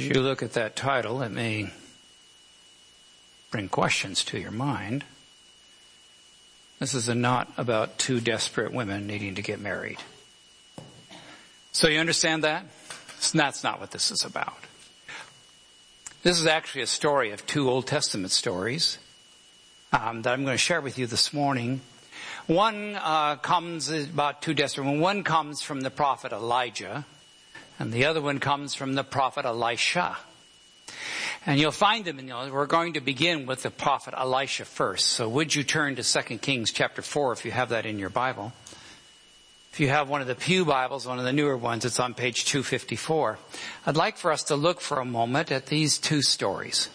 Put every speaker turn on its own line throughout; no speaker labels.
As you look at that title, it may bring questions to your mind. This is a not about two desperate women needing to get married. So you understand that? That's not what this is about. This is actually a story of two Old Testament stories um, that I'm going to share with you this morning. One uh, comes about two desperate. One comes from the prophet Elijah, and the other one comes from the prophet Elisha. And you'll find them in the, we're going to begin with the prophet Elisha first. So would you turn to 2 Kings chapter 4 if you have that in your Bible? If you have one of the Pew Bibles, one of the newer ones, it's on page 254. I'd like for us to look for a moment at these two stories.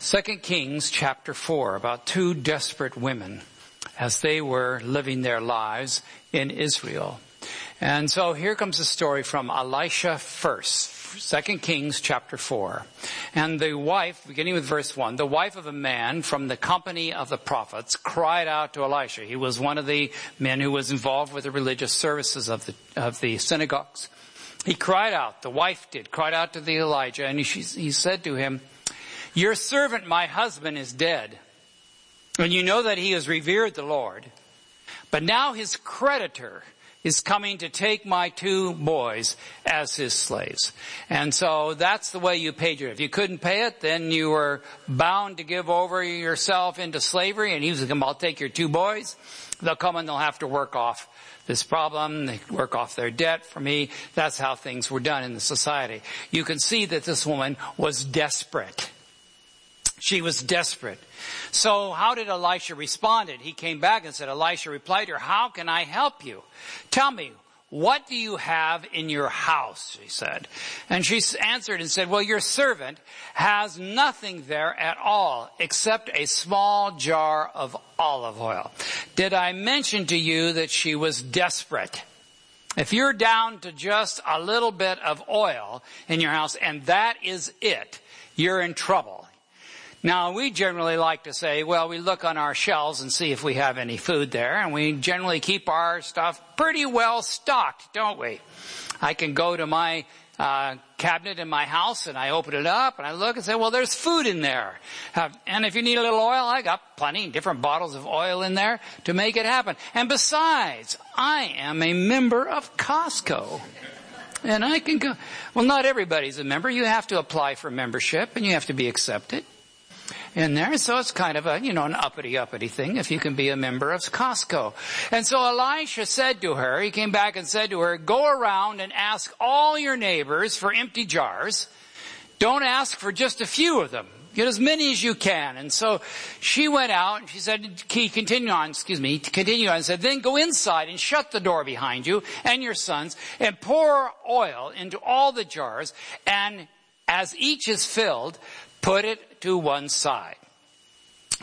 2 Kings chapter 4 about two desperate women as they were living their lives in Israel. And so here comes a story from Elisha first. Second Kings chapter 4. And the wife, beginning with verse 1, the wife of a man from the company of the prophets cried out to Elisha. He was one of the men who was involved with the religious services of the, of the synagogues. He cried out, the wife did, cried out to the Elijah, and he said to him, Your servant, my husband, is dead. And you know that he has revered the Lord. But now his creditor, is coming to take my two boys as his slaves. And so that's the way you paid your, if you couldn't pay it, then you were bound to give over yourself into slavery and he was like, I'll take your two boys. They'll come and they'll have to work off this problem. They work off their debt for me. That's how things were done in the society. You can see that this woman was desperate. She was desperate. So how did Elisha respond? He came back and said, Elisha replied to her, how can I help you? Tell me, what do you have in your house? She said. And she answered and said, well, your servant has nothing there at all except a small jar of olive oil. Did I mention to you that she was desperate? If you're down to just a little bit of oil in your house and that is it, you're in trouble. Now, we generally like to say, well, we look on our shelves and see if we have any food there, and we generally keep our stuff pretty well stocked, don't we? I can go to my uh, cabinet in my house and I open it up and I look and say, well, there's food in there. Uh, and if you need a little oil, I got plenty, different bottles of oil in there to make it happen. And besides, I am a member of Costco. And I can go, well, not everybody's a member. You have to apply for membership and you have to be accepted in there. So it's kind of a, you know, an uppity uppity thing if you can be a member of Costco. And so Elisha said to her, he came back and said to her, go around and ask all your neighbors for empty jars. Don't ask for just a few of them. Get as many as you can. And so she went out and she said, he continued on, excuse me, continue on and said, then go inside and shut the door behind you and your sons and pour oil into all the jars and as each is filled, put it to one side.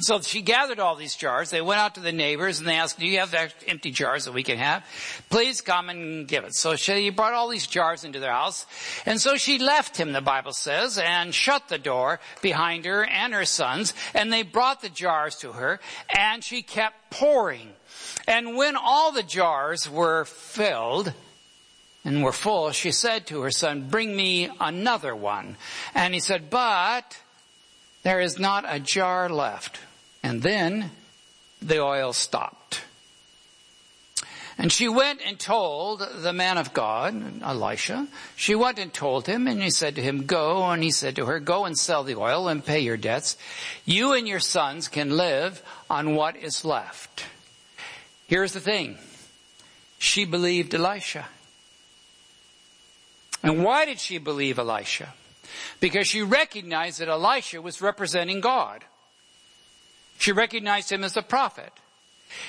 So she gathered all these jars. They went out to the neighbors and they asked, do you have empty jars that we can have? Please come and give it. So she brought all these jars into their house. And so she left him, the Bible says, and shut the door behind her and her sons. And they brought the jars to her and she kept pouring. And when all the jars were filled, and were full, she said to her son, bring me another one. And he said, but there is not a jar left. And then the oil stopped. And she went and told the man of God, Elisha, she went and told him, and he said to him, go, and he said to her, go and sell the oil and pay your debts. You and your sons can live on what is left. Here's the thing. She believed Elisha. And why did she believe Elisha? Because she recognized that Elisha was representing God. She recognized him as a prophet.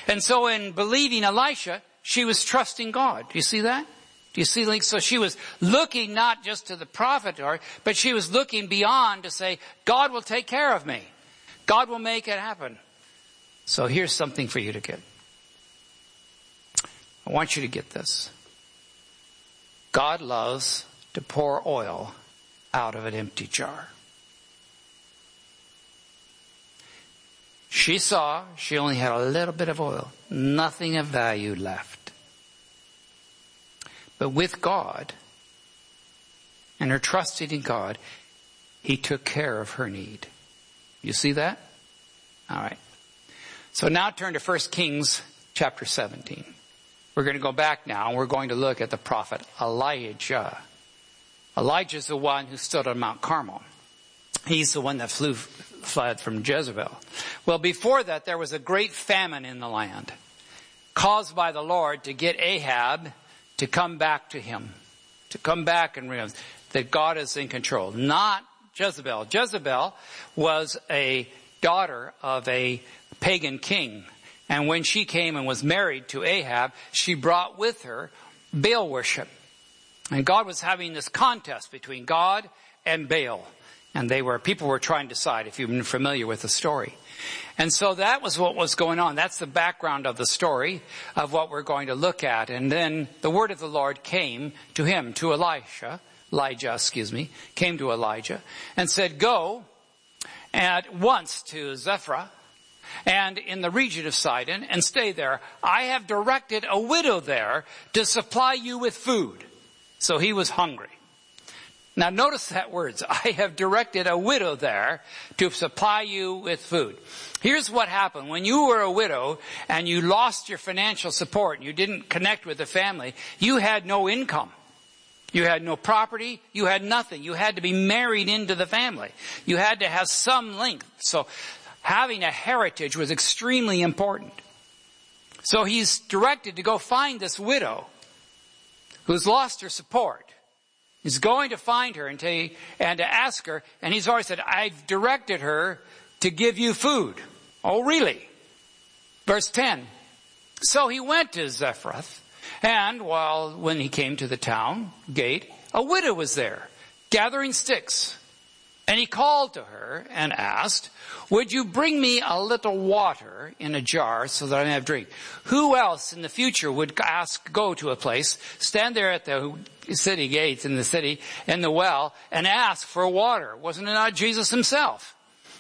And so in believing Elisha, she was trusting God. Do you see that? Do you see like so she was looking not just to the prophet or but she was looking beyond to say God will take care of me. God will make it happen. So here's something for you to get. I want you to get this. God loves to pour oil out of an empty jar. She saw she only had a little bit of oil, nothing of value left. But with God and her trusting in God, He took care of her need. You see that? All right. So now turn to 1 Kings chapter 17. We're going to go back now and we're going to look at the prophet Elijah. Elijah is the one who stood on Mount Carmel. He's the one that flew, fled from Jezebel. Well, before that, there was a great famine in the land caused by the Lord to get Ahab to come back to him, to come back and realize that God is in control, not Jezebel. Jezebel was a daughter of a pagan king. And when she came and was married to Ahab, she brought with her Baal worship. And God was having this contest between God and Baal. And they were, people were trying to decide if you've been familiar with the story. And so that was what was going on. That's the background of the story of what we're going to look at. And then the word of the Lord came to him, to Elisha, Elijah, excuse me, came to Elijah and said, go at once to Zarephath and in the region of Sidon and stay there. I have directed a widow there to supply you with food. So he was hungry. Now notice that words. I have directed a widow there to supply you with food. Here's what happened. When you were a widow and you lost your financial support and you didn't connect with the family, you had no income. You had no property. You had nothing. You had to be married into the family. You had to have some link. So having a heritage was extremely important. So he's directed to go find this widow who's lost her support. He's going to find her and to, and to ask her, and he's already said, I've directed her to give you food. Oh, really? Verse 10. So he went to Zarephath, and while, when he came to the town gate, a widow was there, gathering sticks. And he called to her and asked, would you bring me a little water in a jar so that I may have drink? Who else in the future would ask, go to a place, stand there at the city gates in the city, in the well, and ask for water? Wasn't it not Jesus himself?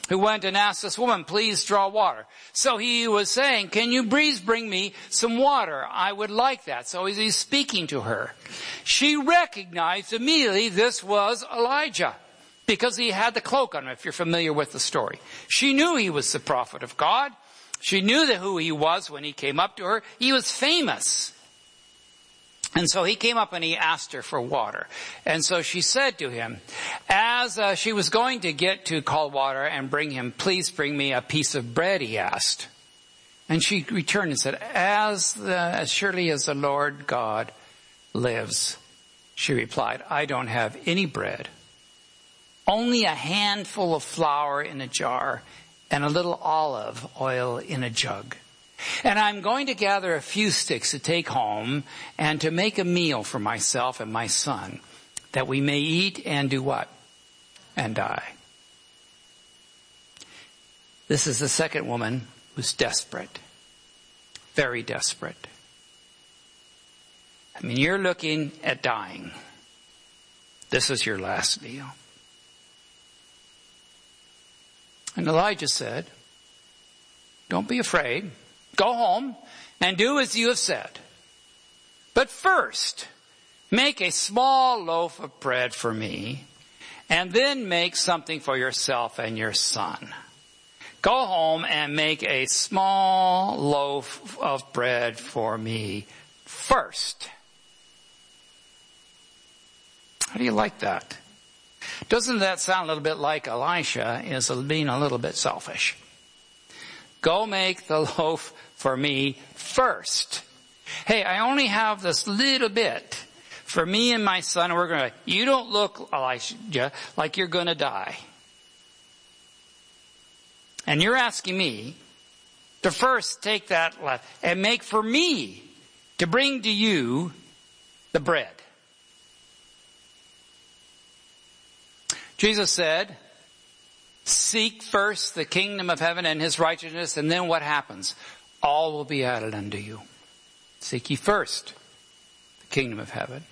who went and asked this woman, please draw water. So he was saying, can you please bring me some water? I would like that. So he's speaking to her. She recognized immediately this was Elijah because he had the cloak on him, if you're familiar with the story. She knew he was the prophet of God. She knew that who he was when he came up to her. He was famous. And so he came up and he asked her for water. And so she said to him, as uh, she was going to get to call water and bring him, please bring me a piece of bread, he asked. And she returned and said, as, the, as surely as the Lord God lives, she replied, I don't have any bread only a handful of flour in a jar and a little olive oil in a jug. And I'm going to gather a few sticks to take home and to make a meal for myself and my son that we may eat and do what? And die. This is the second woman who's desperate. Very desperate. I mean, you're looking at dying. This is your last meal. And Elijah said, don't be afraid. Go home and do as you have said. But first, make a small loaf of bread for me and then make something for yourself and your son. Go home and make a small loaf of bread for me first. How do you like that? Doesn't that sound a little bit like Elisha is being a little bit selfish? Go make the loaf for me first. Hey, I only have this little bit for me and my son. We're going to, you don't look, Elijah, like you're going to die. And you're asking me to first take that and make for me to bring to you the bread. Jesus said, seek first the kingdom of heaven and his righteousness, and then what happens? All will be added unto you. Seek ye first the kingdom of heaven.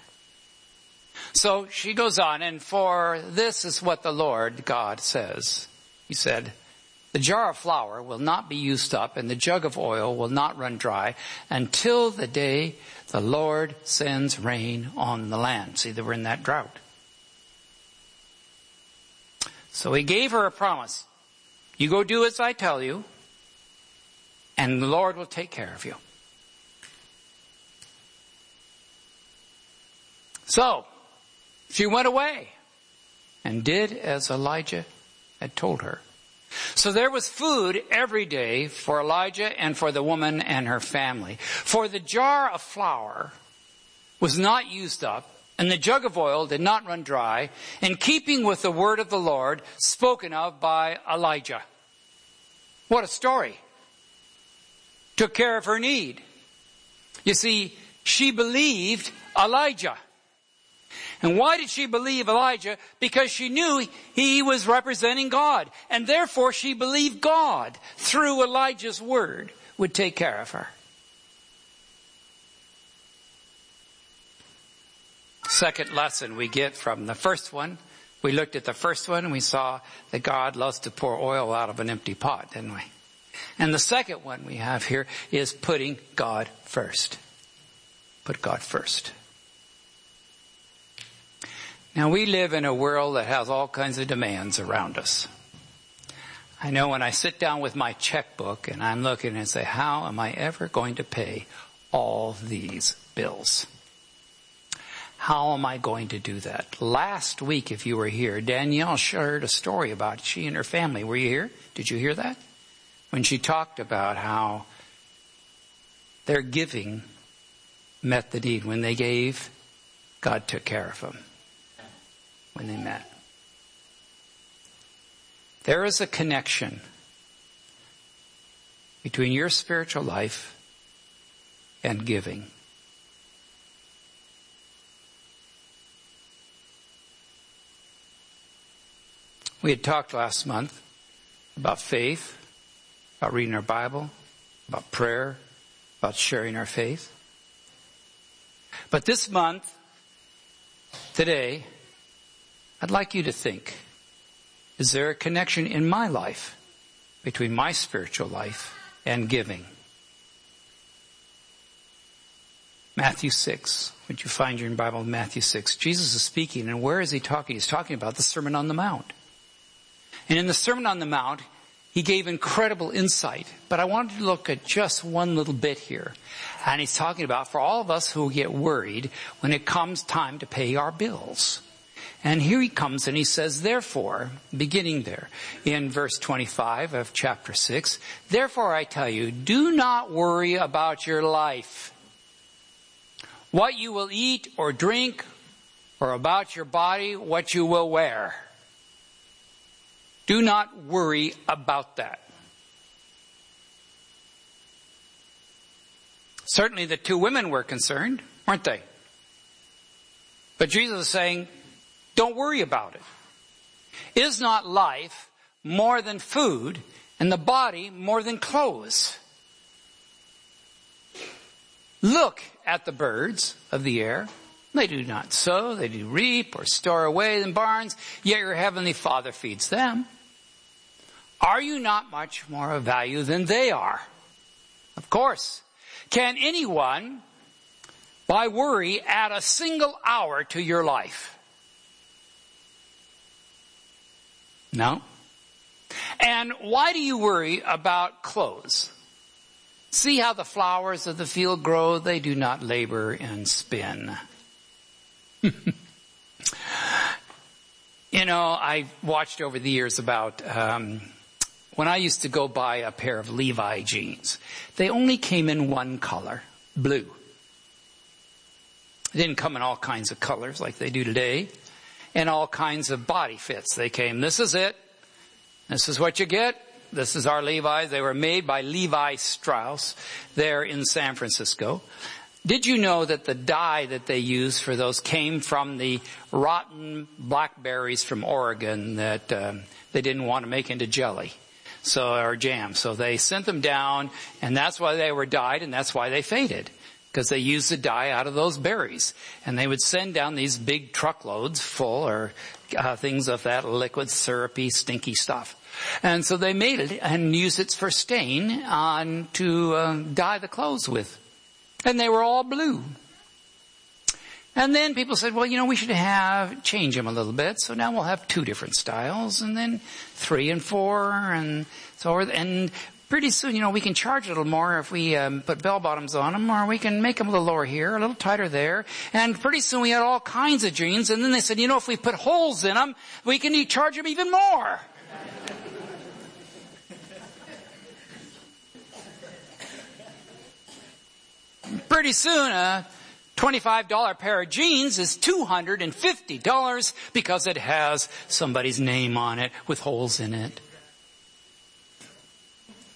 So she goes on, and for this is what the Lord God says. He said, the jar of flour will not be used up and the jug of oil will not run dry until the day the Lord sends rain on the land. See, they were in that drought. So he gave her a promise. You go do as I tell you, and the Lord will take care of you. So, she went away and did as Elijah had told her. So there was food every day for Elijah and for the woman and her family. For the jar of flour was not used up and the jug of oil did not run dry in keeping with the word of the Lord spoken of by Elijah. What a story. Took care of her need. You see, she believed Elijah. And why did she believe Elijah? Because she knew he was representing God. And therefore she believed God through Elijah's word would take care of her. Second lesson we get from the first one. We looked at the first one and we saw that God loves to pour oil out of an empty pot, didn't we? And the second one we have here is putting God first. Put God first. Now we live in a world that has all kinds of demands around us. I know when I sit down with my checkbook and I'm looking and say, how am I ever going to pay all these bills? How am I going to do that? Last week, if you were here, Danielle shared a story about she and her family. Were you here? Did you hear that? When she talked about how their giving met the need. When they gave, God took care of them when they met. There is a connection between your spiritual life and giving. We had talked last month about faith, about reading our Bible, about prayer, about sharing our faith. But this month, today, I'd like you to think, is there a connection in my life between my spiritual life and giving? Matthew 6. Would you find your Bible Matthew 6? Jesus is speaking, and where is he talking? He's talking about the Sermon on the Mount. And in the Sermon on the Mount, he gave incredible insight. But I wanted to look at just one little bit here. And he's talking about for all of us who get worried when it comes time to pay our bills. And here he comes and he says, therefore, beginning there in verse 25 of chapter 6, therefore I tell you, do not worry about your life. What you will eat or drink, or about your body, what you will wear. Do not worry about that. Certainly the two women were concerned, weren't they? But Jesus is saying, don't worry about it. Is not life more than food and the body more than clothes? Look at the birds of the air. They do not sow, they do reap or store away in barns, yet your heavenly Father feeds them. Are you not much more of value than they are? Of course. Can anyone, by worry, add a single hour to your life? No. And why do you worry about clothes? See how the flowers of the field grow? They do not labor and spin. you know, I've watched over the years about um, when I used to go buy a pair of Levi jeans. They only came in one color, blue. They didn't come in all kinds of colors like they do today and all kinds of body fits. They came, this is it. This is what you get. This is our Levi's. They were made by Levi Strauss there in San Francisco. Did you know that the dye that they used for those came from the rotten blackberries from Oregon that um, they didn't want to make into jelly? So, or jam. So they sent them down and that's why they were dyed and that's why they faded because they used the dye out of those berries. And they would send down these big truckloads full or uh, things of that liquid, syrupy, stinky stuff. And so they made it and used it for stain on to uh, dye the clothes with. And they were all blue. And then people said, well, you know, we should have, change them a little bit. So now we'll have two different styles and then three and four and so, and pretty soon, you know, we can charge a little more if we um, put bell bottoms on them, or we can make them a little lower here, a little tighter there. And pretty soon we had all kinds of jeans. And then they said, you know, if we put holes in them, we can charge them even more. pretty soon, a $25 pair of jeans is $250 because it has somebody's name on it with holes in it.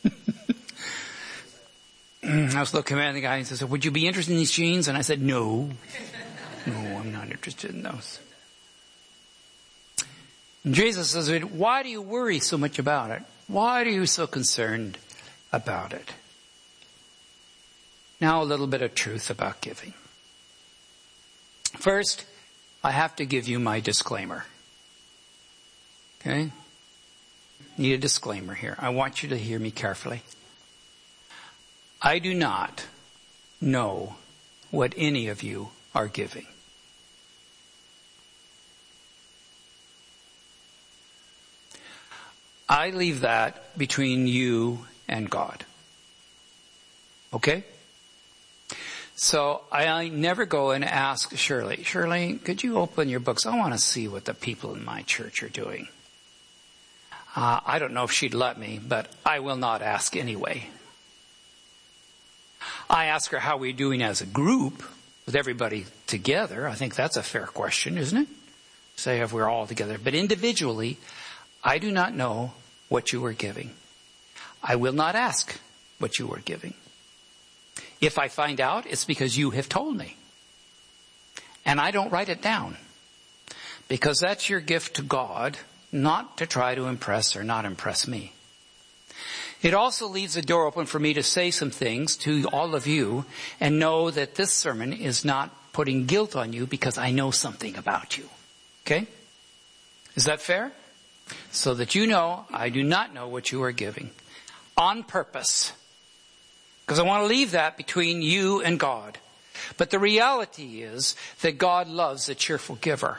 I was looking at the guy and he said, would you be interested in these jeans? And I said, no. No, I'm not interested in those. And Jesus says, why do you worry so much about it? Why are you so concerned about it? Now a little bit of truth about giving. First, I have to give you my disclaimer. Okay? Need a disclaimer here. I want you to hear me carefully. I do not know what any of you are giving. I leave that between you and God. Okay? So I never go and ask Shirley, Shirley, could you open your books? I want to see what the people in my church are doing. Uh, I don't know if she'd let me, but I will not ask anyway. I ask her how we're doing as a group with everybody together. I think that's a fair question, isn't it? Say if we're all together. But individually, I do not know what you are giving. I will not ask what you are giving. If I find out, it's because you have told me. And I don't write it down. Because that's your gift to God, not to try to impress or not impress me. It also leaves the door open for me to say some things to all of you and know that this sermon is not putting guilt on you because I know something about you. Okay? Is that fair? So that you know I do not know what you are giving. On purpose. Because I want to leave that between you and God. But the reality is that God loves a cheerful giver.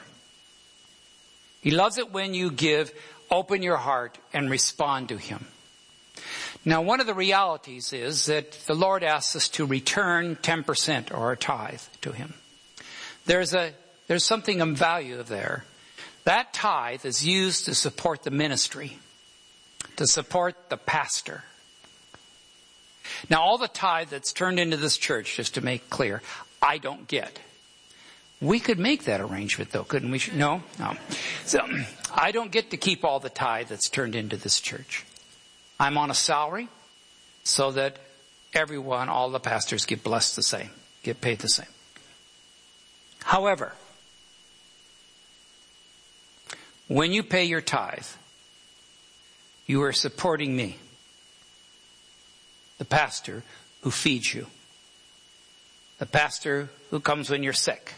He loves it when you give, open your heart, and respond to Him. Now, one of the realities is that the Lord asks us to return 10% or a tithe to Him. There's a, there's something of value there. That tithe is used to support the ministry, to support the pastor. Now, all the tithe that's turned into this church, just to make clear, I don't get. We could make that arrangement though, couldn't we? No? No. So, I don't get to keep all the tithe that's turned into this church. I'm on a salary so that everyone, all the pastors get blessed the same, get paid the same. However, when you pay your tithe, you are supporting me, the pastor who feeds you, the pastor who comes when you're sick,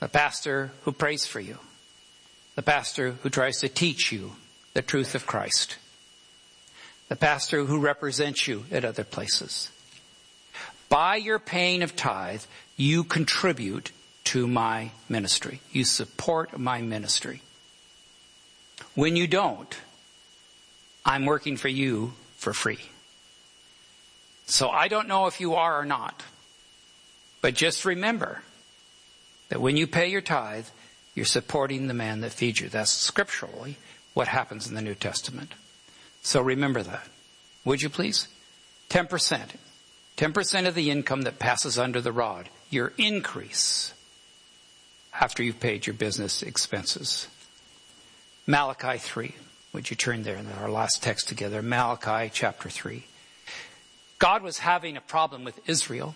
the pastor who prays for you, the pastor who tries to teach you the truth of Christ the pastor who represents you at other places. By your paying of tithe, you contribute to my ministry. You support my ministry. When you don't, I'm working for you for free. So I don't know if you are or not. But just remember that when you pay your tithe, you're supporting the man that feeds you. That's scripturally what happens in the New Testament. So remember that. Would you please? 10%. 10% of the income that passes under the rod. Your increase after you've paid your business expenses. Malachi 3. Would you turn there in our last text together? Malachi chapter 3. God was having a problem with Israel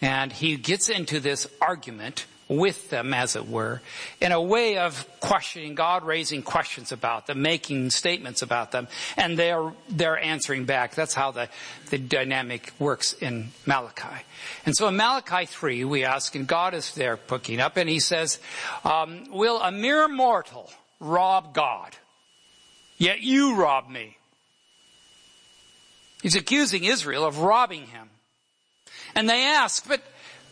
and he gets into this argument with them, as it were, in a way of questioning God, raising questions about them, making statements about them, and they're, they're answering back. That's how the, the dynamic works in Malachi. And so in Malachi 3, we ask, and God is there picking up, and he says, um, will a mere mortal rob God? Yet you rob me. He's accusing Israel of robbing him. And they ask, but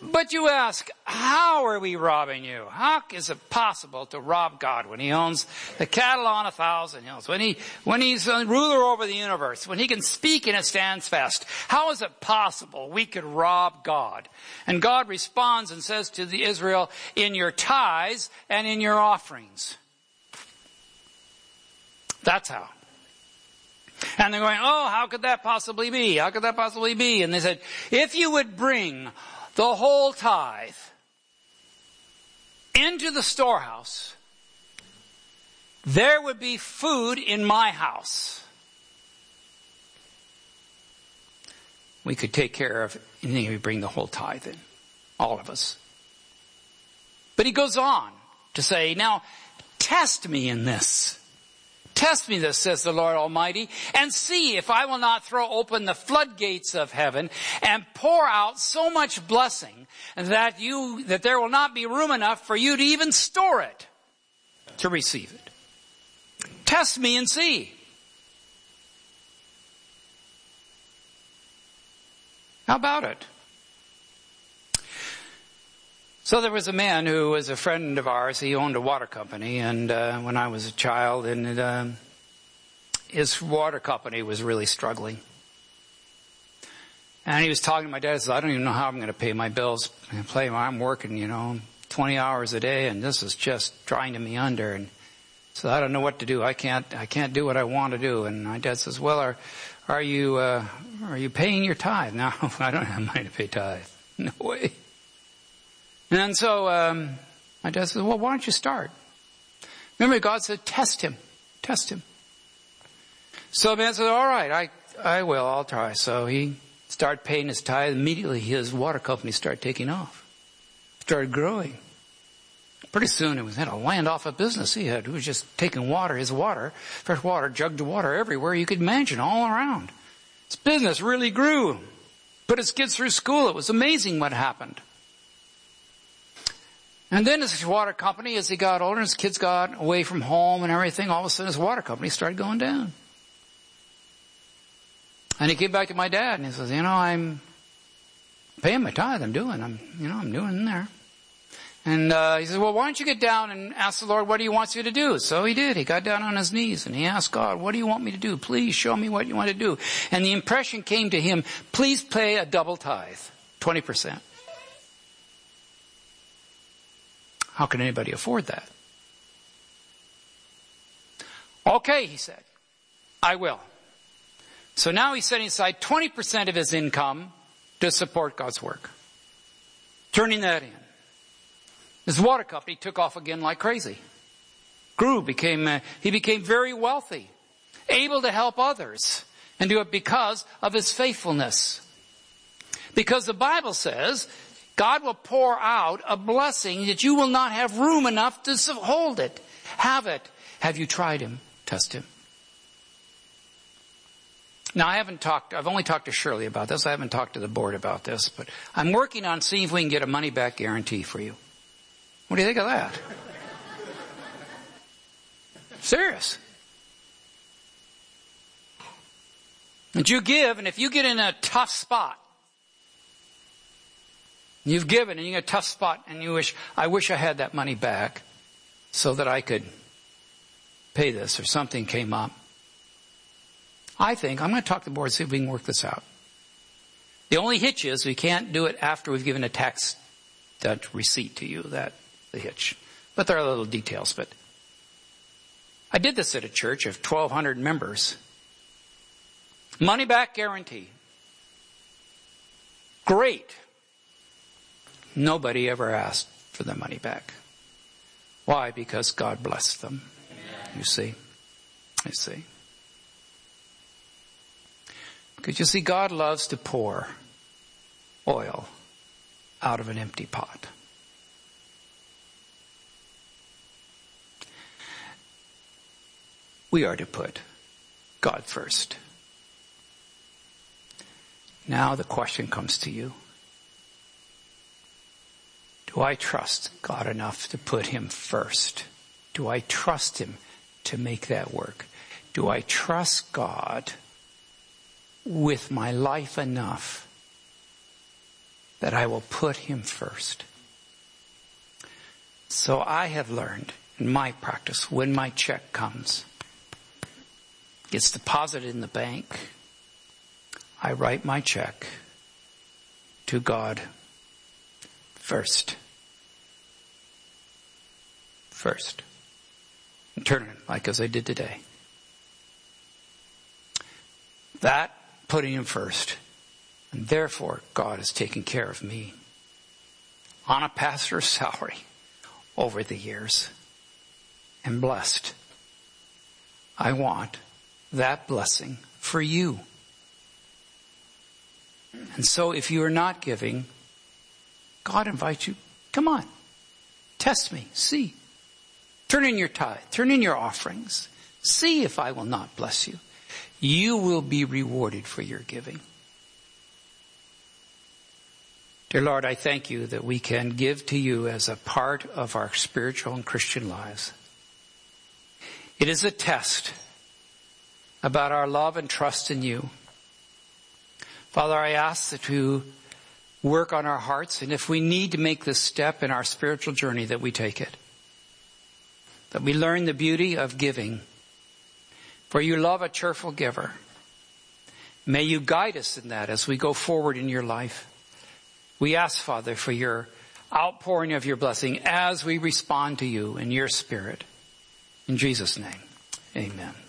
But you ask, how are we robbing you? How is it possible to rob God when He owns the cattle on a thousand hills, when He, when He's a ruler over the universe, when He can speak and it stands fast? How is it possible we could rob God? And God responds and says to the Israel, in your tithes and in your offerings. That's how. And they're going, oh, how could that possibly be? How could that possibly be? And they said, if you would bring the whole tithe into the storehouse, there would be food in my house. We could take care of anything if we bring the whole tithe in. All of us. But he goes on to say, now, test me in this. Test me this, says the Lord Almighty, and see if I will not throw open the floodgates of heaven and pour out so much blessing that you, that there will not be room enough for you to even store it to receive it. Test me and see. How about it? So there was a man who was a friend of ours. He owned a water company, and uh, when I was a child, and uh, his water company was really struggling. And he was talking to my dad. He says, "I don't even know how I'm going to pay my bills. I'm working, you know, 20 hours a day, and this is just grinding me under." And so I don't know what to do. I can't. I can't do what I want to do. And my dad says, "Well, are are you uh, are you paying your tithe?" No, I don't have money to pay tithe. No way. And so um, my dad said, well, why don't you start? Remember, God said, test him. Test him. So the man said, all right, I, I will. I'll try. So he started paying his tithe. Immediately, his water company started taking off. Started growing. Pretty soon, it was had a land off of business he had. He was just taking water, his water, fresh water, jugged water everywhere you could imagine, all around. His business really grew. Put his kids through school. It was amazing what happened. And then his water company, as he got older, his kids got away from home and everything, all of a sudden his water company started going down. And he came back to my dad and he says, you know, I'm paying my tithe. I'm doing, I'm, you know, I'm doing there. And uh, he says, well, why don't you get down and ask the Lord what he wants you to do? So he did. He got down on his knees and he asked God, what do you want me to do? Please show me what you want to do. And the impression came to him, please pay a double tithe, 20%. How can anybody afford that? Okay, he said. I will. So now he's setting aside 20% of his income to support God's work. Turning that in. His water company took off again like crazy. Grew, became, uh, he became very wealthy. Able to help others. And do it because of his faithfulness. Because the Bible says God will pour out a blessing that you will not have room enough to hold it. Have it. Have you tried him? Test him. Now I haven't talked, I've only talked to Shirley about this. I haven't talked to the board about this, but I'm working on seeing if we can get a money back guarantee for you. What do you think of that? Serious. And you give, and if you get in a tough spot, You've given and you're in a tough spot and you wish, I wish I had that money back so that I could pay this or something came up. I think I'm going to talk to the board, and see if we can work this out. The only hitch is we can't do it after we've given a tax that receipt to you. That the hitch. But there are little details. But I did this at a church of 1,200 members. Money back guarantee. Great. Nobody ever asked for their money back. Why? Because God blessed them. You see? You see? Because you see, God loves to pour oil out of an empty pot. We are to put God first. Now the question comes to you. Do I trust God enough to put Him first? Do I trust Him to make that work? Do I trust God with my life enough that I will put him first. So I have learned in my practice when my check comes, gets deposited in the bank, I write my check to God first. First. And turn it like as I did today. That putting him first. And therefore, God has taken care of me on a pastor's salary over the years and blessed. I want that blessing for you. And so if you are not giving, God invites you, come on, test me, see. Turn in your tithe, turn in your offerings. See if I will not bless you. You will be rewarded for your giving. Dear Lord, I thank you that we can give to you as a part of our spiritual and Christian lives. It is a test about our love and trust in you. Father, I ask that you work on our hearts, and if we need to make this step in our spiritual journey, that we take it. That we learn the beauty of giving. For you love a cheerful giver. May you guide us in that as we go forward in your life. We ask, Father, for your outpouring of your blessing as we respond to you in your spirit. In Jesus' name, amen.